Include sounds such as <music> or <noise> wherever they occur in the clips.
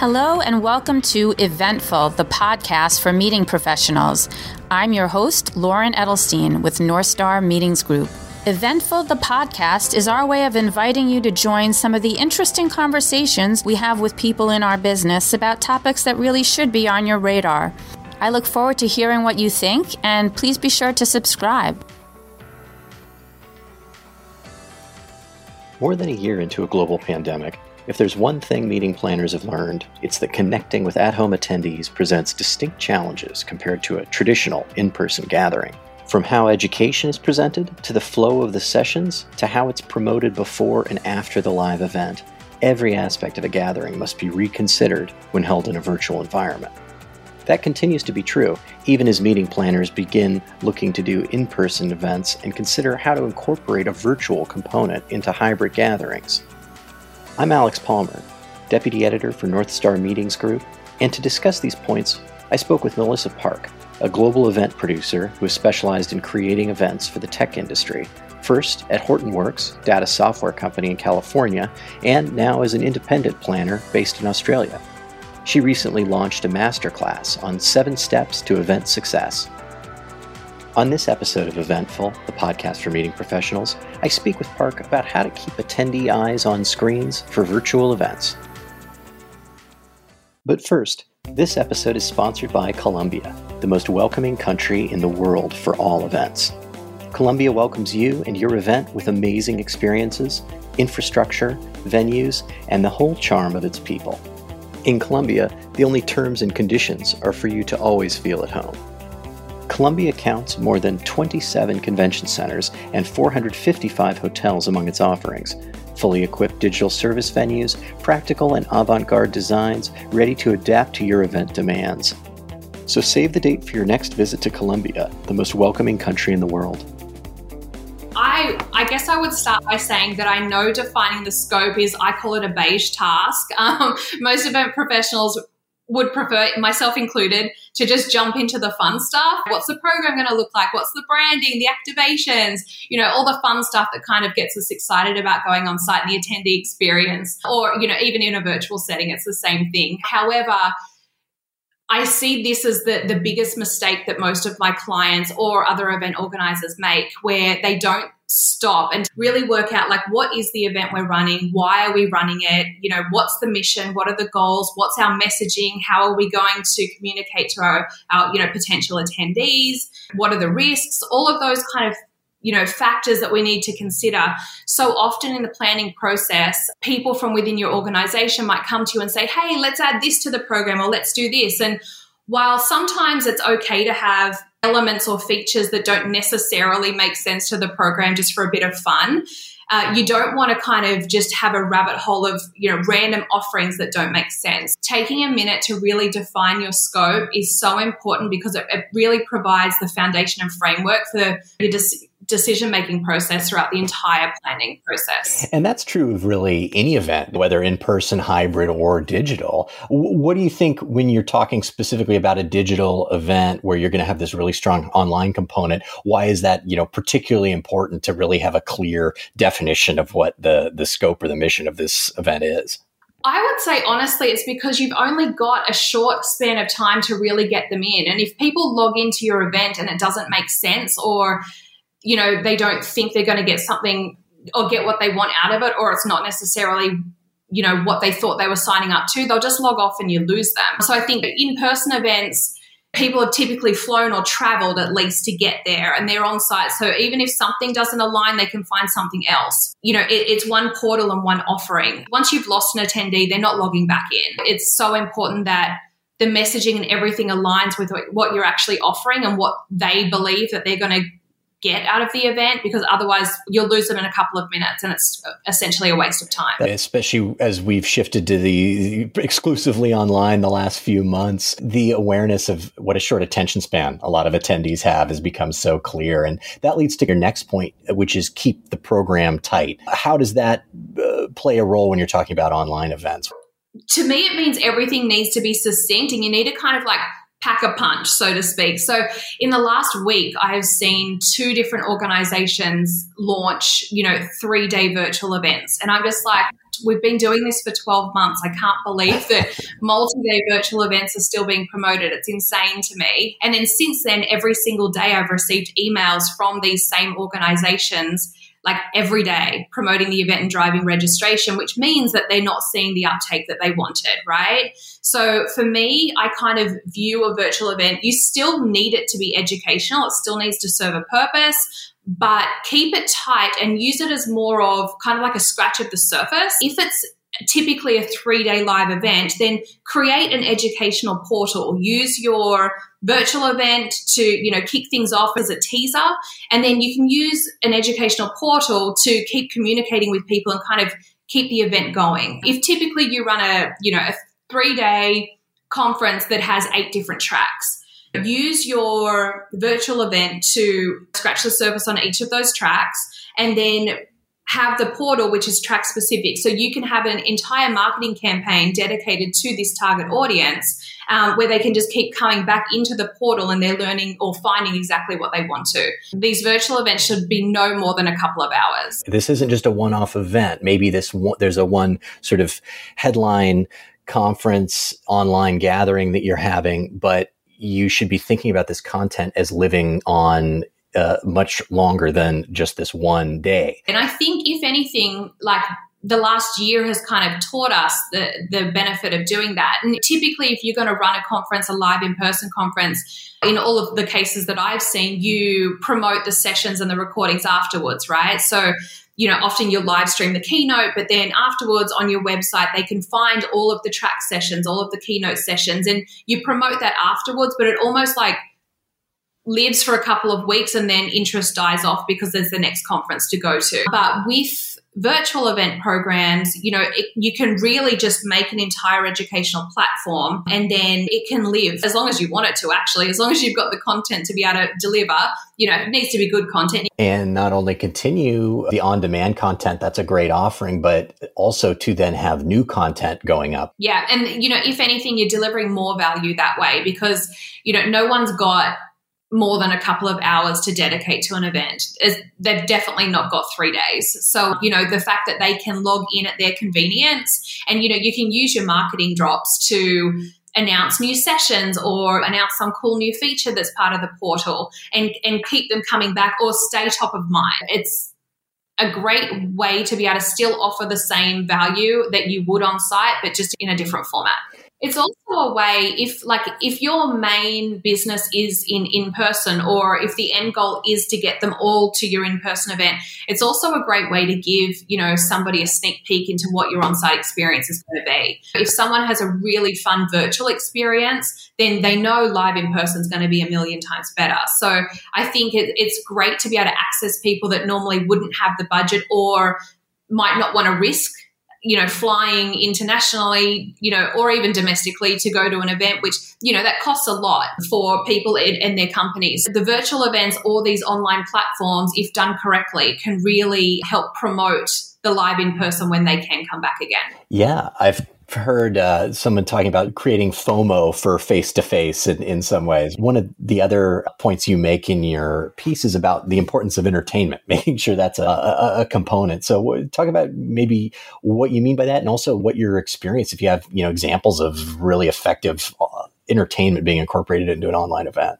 Hello, and welcome to Eventful, the podcast for meeting professionals. I'm your host, Lauren Edelstein with North Star Meetings Group. Eventful, the podcast, is our way of inviting you to join some of the interesting conversations we have with people in our business about topics that really should be on your radar. I look forward to hearing what you think, and please be sure to subscribe. More than a year into a global pandemic, if there's one thing meeting planners have learned, it's that connecting with at home attendees presents distinct challenges compared to a traditional in person gathering. From how education is presented, to the flow of the sessions, to how it's promoted before and after the live event, every aspect of a gathering must be reconsidered when held in a virtual environment. That continues to be true, even as meeting planners begin looking to do in person events and consider how to incorporate a virtual component into hybrid gatherings. I'm Alex Palmer, Deputy Editor for North Star Meetings Group, and to discuss these points, I spoke with Melissa Park, a global event producer who has specialized in creating events for the tech industry, first at Hortonworks, data software company in California, and now as an independent planner based in Australia. She recently launched a masterclass on seven steps to event success. On this episode of Eventful, the podcast for meeting professionals, I speak with Park about how to keep attendee eyes on screens for virtual events. But first, this episode is sponsored by Colombia, the most welcoming country in the world for all events. Colombia welcomes you and your event with amazing experiences, infrastructure, venues, and the whole charm of its people. In Colombia, the only terms and conditions are for you to always feel at home. Colombia counts more than 27 convention centers and 455 hotels among its offerings, fully equipped digital service venues, practical and avant garde designs ready to adapt to your event demands. So save the date for your next visit to Colombia, the most welcoming country in the world. I, I guess I would start by saying that I know defining the scope is, I call it a beige task. <laughs> Um, most event professionals would prefer, myself included, to just jump into the fun stuff. What's the program going to look like? What's the branding, the activations, you know, all the fun stuff that kind of gets us excited about going on site the attendee experience. Or, you know, even in a virtual setting, it's the same thing. However, I see this as the, the biggest mistake that most of my clients or other event organizers make, where they don't stop and really work out like what is the event we're running? Why are we running it? You know what's the mission? What are the goals? What's our messaging? How are we going to communicate to our, our you know potential attendees? What are the risks? All of those kind of you know factors that we need to consider so often in the planning process people from within your organization might come to you and say hey let's add this to the program or let's do this and while sometimes it's okay to have elements or features that don't necessarily make sense to the program just for a bit of fun. Uh, you don't want to kind of just have a rabbit hole of you know random offerings that don't make sense taking a minute to really define your scope is so important because it, it really provides the foundation and framework for your, decision making process throughout the entire planning process. And that's true of really any event, whether in person, hybrid, or digital. What do you think when you're talking specifically about a digital event where you're going to have this really strong online component? Why is that, you know, particularly important to really have a clear definition of what the, the scope or the mission of this event is? I would say honestly, it's because you've only got a short span of time to really get them in. And if people log into your event and it doesn't make sense or you know, they don't think they're going to get something or get what they want out of it, or it's not necessarily you know what they thought they were signing up to they'll just log off and you lose them. So i think in-person events people have typically flown or traveled at least to get there and they're on site. So even if something doesn't align they can find something else. You know it, it's one portal and one offering. Once you've lost an attendee they're not logging back in. It's so important that the messaging and everything aligns with what you're actually offering and what they believe that they're going to get out of the event because otherwise you'll lose them in a couple of minutes and it's essentially a waste of time. Especially as we've shifted to the exclusively online the last few months, the awareness of what a short attention span a lot of attendees have has become so clear. And that leads to your next point, which is keep the program tight. How does that uh, play a role when you're talking about online events? To me, it means everything needs to be succinct and you need to kind of like pack a punch, so to speak. So in the last week, I have seen two different organizations launch, you know, three day virtual events. And I'm just like, we've been doing this for 12 months. I can't believe that multi day virtual events are still being promoted. It's insane to me. And then since then, every single day I've received emails from these same organizations like every day promoting the event and driving registration, which means that they're not seeing the uptake that they wanted, right? So for me, I kind of view a virtual event, you still need it to be educational, it still needs to serve a purpose. But keep it tight and use it as more of kind of like a scratch of the surface. If it's typically a three day live event, then create an educational portal. Use your virtual event to, you know, kick things off as a teaser. And then you can use an educational portal to keep communicating with people and kind of keep the event going. If typically you run a, you know, a three day conference that has eight different tracks, use your virtual event to scratch the surface on each of those tracks and then have the portal, which is track specific. So you can have an entire marketing campaign dedicated to this target audience um, where they can just keep coming back into the portal and they're learning or finding exactly what they want to. These virtual events should be no more than a couple of hours. This isn't just a one off event. Maybe this one, there's a one sort of headline conference online gathering that you're having, but you should be thinking about this content as living on uh, much longer than just this one day. And I think, if anything, like the last year has kind of taught us the, the benefit of doing that. And typically, if you're going to run a conference, a live in person conference, in all of the cases that I've seen, you promote the sessions and the recordings afterwards, right? So, you know, often you'll live stream the keynote, but then afterwards on your website, they can find all of the track sessions, all of the keynote sessions, and you promote that afterwards, but it almost like lives for a couple of weeks and then interest dies off because there's the next conference to go to. But with virtual event programs, you know, it, you can really just make an entire educational platform and then it can live as long as you want it to, actually, as long as you've got the content to be able to deliver, you know, it needs to be good content. And not only continue the on demand content, that's a great offering, but also to then have new content going up. Yeah. And, you know, if anything, you're delivering more value that way because, you know, no one's got more than a couple of hours to dedicate to an event. They've definitely not got three days. So, you know, the fact that they can log in at their convenience and, you know, you can use your marketing drops to announce new sessions or announce some cool new feature that's part of the portal and, and keep them coming back or stay top of mind. It's a great way to be able to still offer the same value that you would on site, but just in a different format. It's also a way if like if your main business is in in person or if the end goal is to get them all to your in-person event, it's also a great way to give, you know, somebody a sneak peek into what your on-site experience is going to be. If someone has a really fun virtual experience, then they know live in person is going to be a million times better. So I think it, it's great to be able to access people that normally wouldn't have the budget or might not want to risk you know, flying internationally, you know, or even domestically to go to an event, which, you know, that costs a lot for people and their companies. The virtual events or these online platforms, if done correctly, can really help promote the live in person when they can come back again. Yeah, I've heard uh, someone talking about creating FOMO for face to face in some ways. One of the other points you make in your piece is about the importance of entertainment, <laughs> making sure that's a, a, a component. So, talk about maybe what you mean by that, and also what your experience, if you have you know examples of really effective uh, entertainment being incorporated into an online event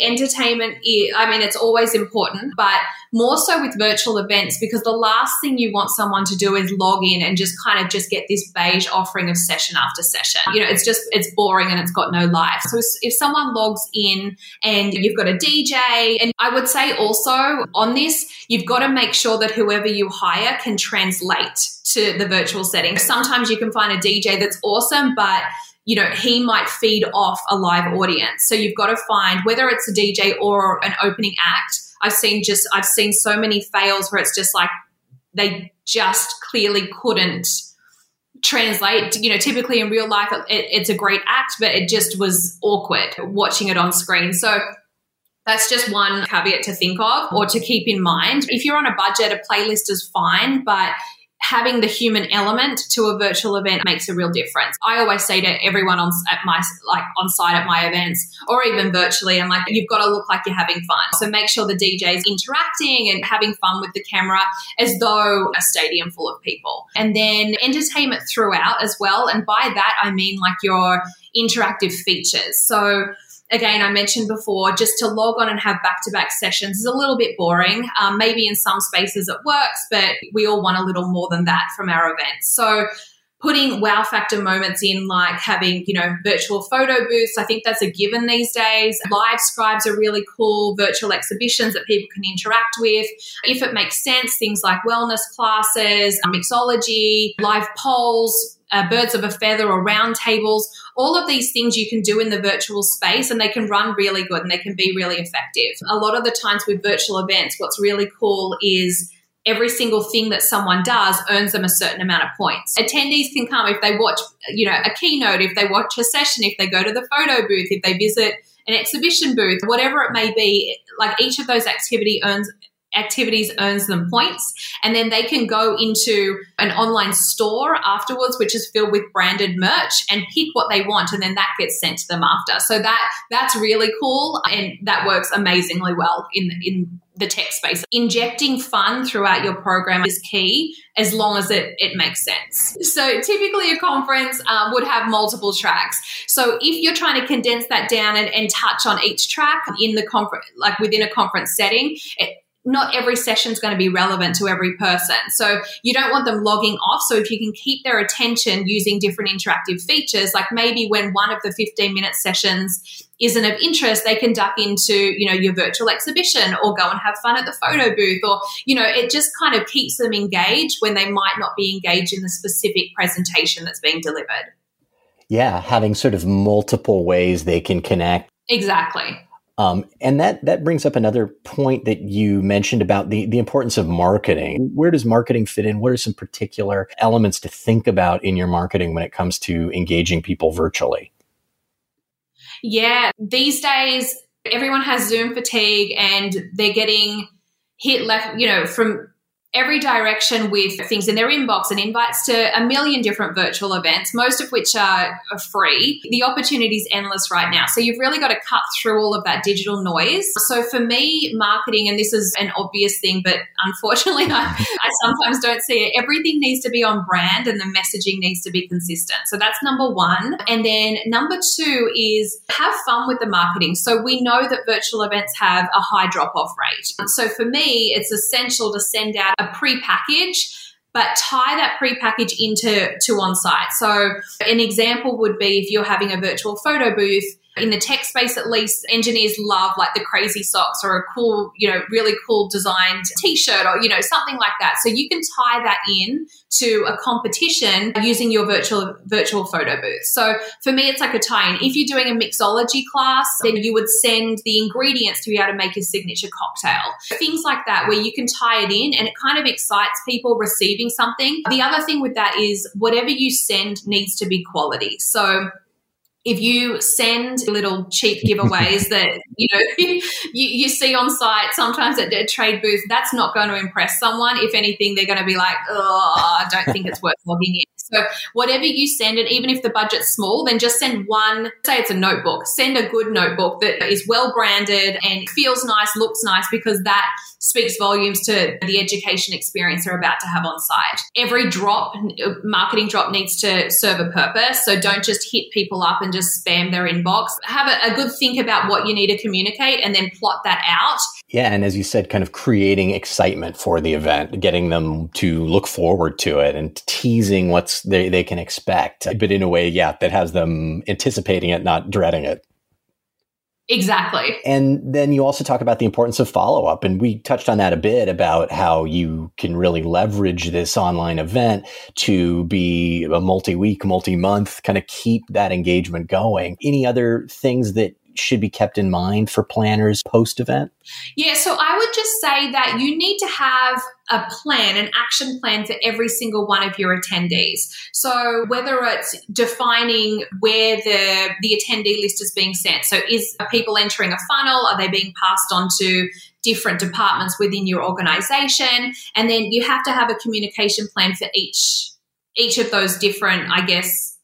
entertainment i mean it's always important but more so with virtual events because the last thing you want someone to do is log in and just kind of just get this beige offering of session after session. You know it's just it's boring and it's got no life. So if someone logs in and you've got a dj and i would say also on this you've got to make sure that whoever you hire can translate to the virtual setting. Sometimes you can find a dj that's awesome but you know, he might feed off a live audience. So you've got to find whether it's a DJ or an opening act. I've seen just, I've seen so many fails where it's just like they just clearly couldn't translate. You know, typically in real life, it, it's a great act, but it just was awkward watching it on screen. So that's just one caveat to think of or to keep in mind. If you're on a budget, a playlist is fine, but having the human element to a virtual event makes a real difference. I always say to everyone on at my like on site at my events or even virtually, I'm like, you've got to look like you're having fun. So make sure the DJ is interacting and having fun with the camera as though a stadium full of people. And then entertainment throughout as well. And by that I mean like your interactive features. So again, I mentioned before, just to log on and have back to back sessions is a little bit boring. Um, maybe in some spaces it works, but we all want a little more than that from our events. So, putting wow factor moments in like having you know virtual photo booths i think that's a given these days live scribes are really cool virtual exhibitions that people can interact with if it makes sense things like wellness classes mixology live polls uh, birds of a feather or round tables. All of these things you can do in the virtual space and they can run really good and they can be really effective. A lot of the times with virtual events, what's really cool is every single thing that someone does earns them a certain amount of points. Attendees can come if they watch, you know, a keynote, if they watch a session, if they go to the photo booth, if they visit an exhibition booth, whatever it may be, like each of those activity earns activities earns them points and then they can go into an online store afterwards which is filled with branded merch and pick what they want and then that gets sent to them after so that that's really cool and that works amazingly well in in the tech space. Injecting fun throughout your program is key as long as it, it makes sense. So typically a conference um, would have multiple tracks. So if you're trying to condense that down and, and touch on each track in the conference, like within a conference setting, it, not every session is going to be relevant to every person. So you don't want them logging off. So if you can keep their attention using different interactive features, like maybe when one of the 15 minute sessions isn't of interest, they can duck into, you know, your virtual exhibition or go and have fun at the photo booth or, you know, it just kind of keeps them engaged when they might not be engaged in the specific presentation that's being delivered. Yeah, having sort of multiple ways they can connect. Exactly. Um, and that that brings up another point that you mentioned about the the importance of marketing. Where does marketing fit in? What are some particular elements to think about in your marketing when it comes to engaging people virtually? Yeah, these days everyone has Zoom fatigue and they're getting hit left, you know, from every direction with things in their inbox and invites to a million different virtual events, most of which are, free. The opportunity is endless right now. So you've really got to cut through all of that digital noise. So for me, marketing, and this is an obvious thing, but unfortunately, <laughs> I, I sometimes don't see it. Everything needs to be on brand and the messaging needs to be consistent. So that's number one. And then number two is have fun with the marketing. So we know that virtual events have a high drop off rate. So for me, it's essential to send out a pre-package but tie that pre-package into to on site. So an example would be if you're having a virtual photo booth in the tech space at least engineers love like the crazy socks or a cool you know really cool designed t-shirt or you know something like that. So you can tie that in to a competition using your virtual virtual photo booth. So for me it's like a tie-in. If you're doing a mixology class then you would send the ingredients to be able to make your signature cocktail. Things like that where you can tie it in and it kind of excites people receiving something. The other thing with that is whatever you send needs to be quality. So if you send little cheap giveaways <laughs> that you know <laughs> you, you see on site sometimes at a trade booth that's not going to impress someone if anything they're going to be like oh i don't think it's worth logging in so whatever you send, and even if the budget's small, then just send one, say it's a notebook, send a good notebook that is well branded and feels nice, looks nice, because that speaks volumes to the education experience they're about to have on site. Every drop, uh, marketing drop needs to serve a purpose. So don't just hit people up and just spam their inbox. Have a, a good think about what you need to communicate and then plot that out. Yeah. And as you said, kind of creating excitement for the event, getting them to look forward to it and teasing what's they, they can expect, but in a way, yeah, that has them anticipating it, not dreading it. Exactly. And then you also talk about the importance of follow up. And we touched on that a bit about how you can really leverage this online event to be a multi week, multi month, kind of keep that engagement going. Any other things that should be kept in mind for planners post event? Yeah, so I would just say that you need to have a plan, an action plan for every single one of your attendees. So whether it's defining where the the attendee list is being sent. So is people entering a funnel? Are they being passed on to different departments within your organization. And then you have to have a communication plan for each each of those different, I guess,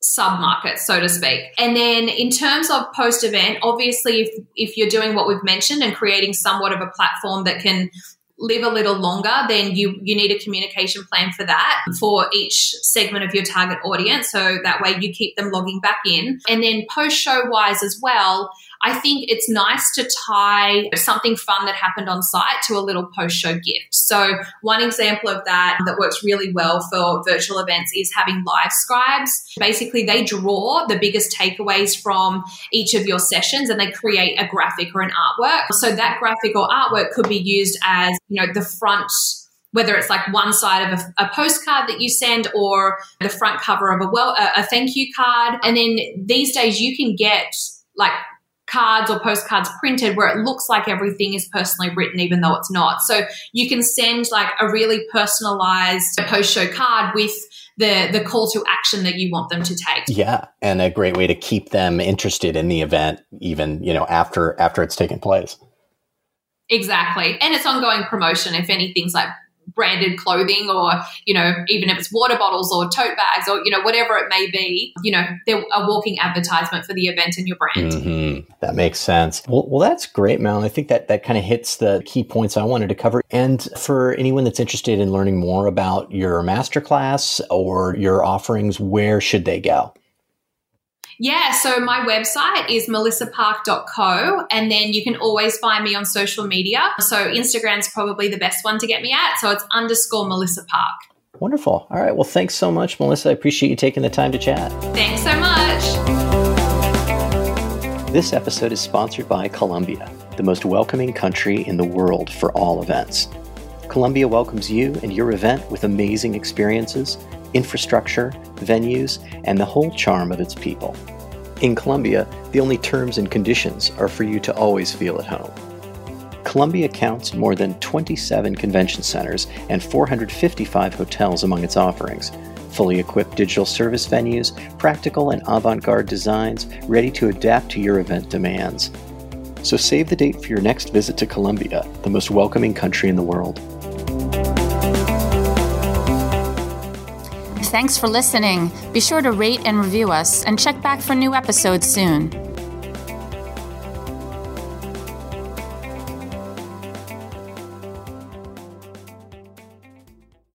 sub markets, so to speak. And then in terms of post event, obviously, if, if you're doing what we've mentioned and creating somewhat of a platform that can live a little longer, then you you need a communication plan for that for each segment of your target audience. So that way you keep them logging back in. And then post show wise as well, I think it's nice to tie something fun that happened on site to a little post show gift. So, one example of that that works really well for virtual events is having live scribes. Basically, they draw the biggest takeaways from each of your sessions and they create a graphic or an artwork. So, that graphic or artwork could be used as, you know, the front whether it's like one side of a, a, postcard that you send or the front cover of a well a, a thank you card and then these days you can get like cards or postcards printed where it looks like everything is personally written even though it's not. So you can send like a really personalized post show card with the the call to action that you want them to take. Yeah and a great way to keep them interested in the event even you know after after it's taken place. Exactly. And it's ongoing promotion if anything's like branded clothing or you know even if it's water bottles or tote bags or you know whatever it may be you know they're a walking advertisement for the event and your brand. Mm-hmm. that makes sense. Well, well that's great mel. I think that that kind of hits the key points i wanted to cover. And for anyone that's interested in learning more about your masterclass or your offerings where should they go yeah, so my website is melissapark.co, and then you can always find me on social media. So Instagram's probably the best one to get me at. So it's underscore Melissa Park. Wonderful. All right. Well, thanks so much, Melissa. I appreciate you taking the time to chat. Thanks so much. This episode is sponsored by Colombia, the most welcoming country in the world for all events. Colombia welcomes you and your event with amazing experiences infrastructure, venues, and the whole charm of its people. In Colombia, the only terms and conditions are for you to always feel at home. Colombia counts more than 27 convention centers and 455 hotels among its offerings, fully equipped digital service venues, practical and avant garde designs ready to adapt to your event demands. So save the date for your next visit to Colombia, the most welcoming country in the world. Thanks for listening. Be sure to rate and review us and check back for new episodes soon.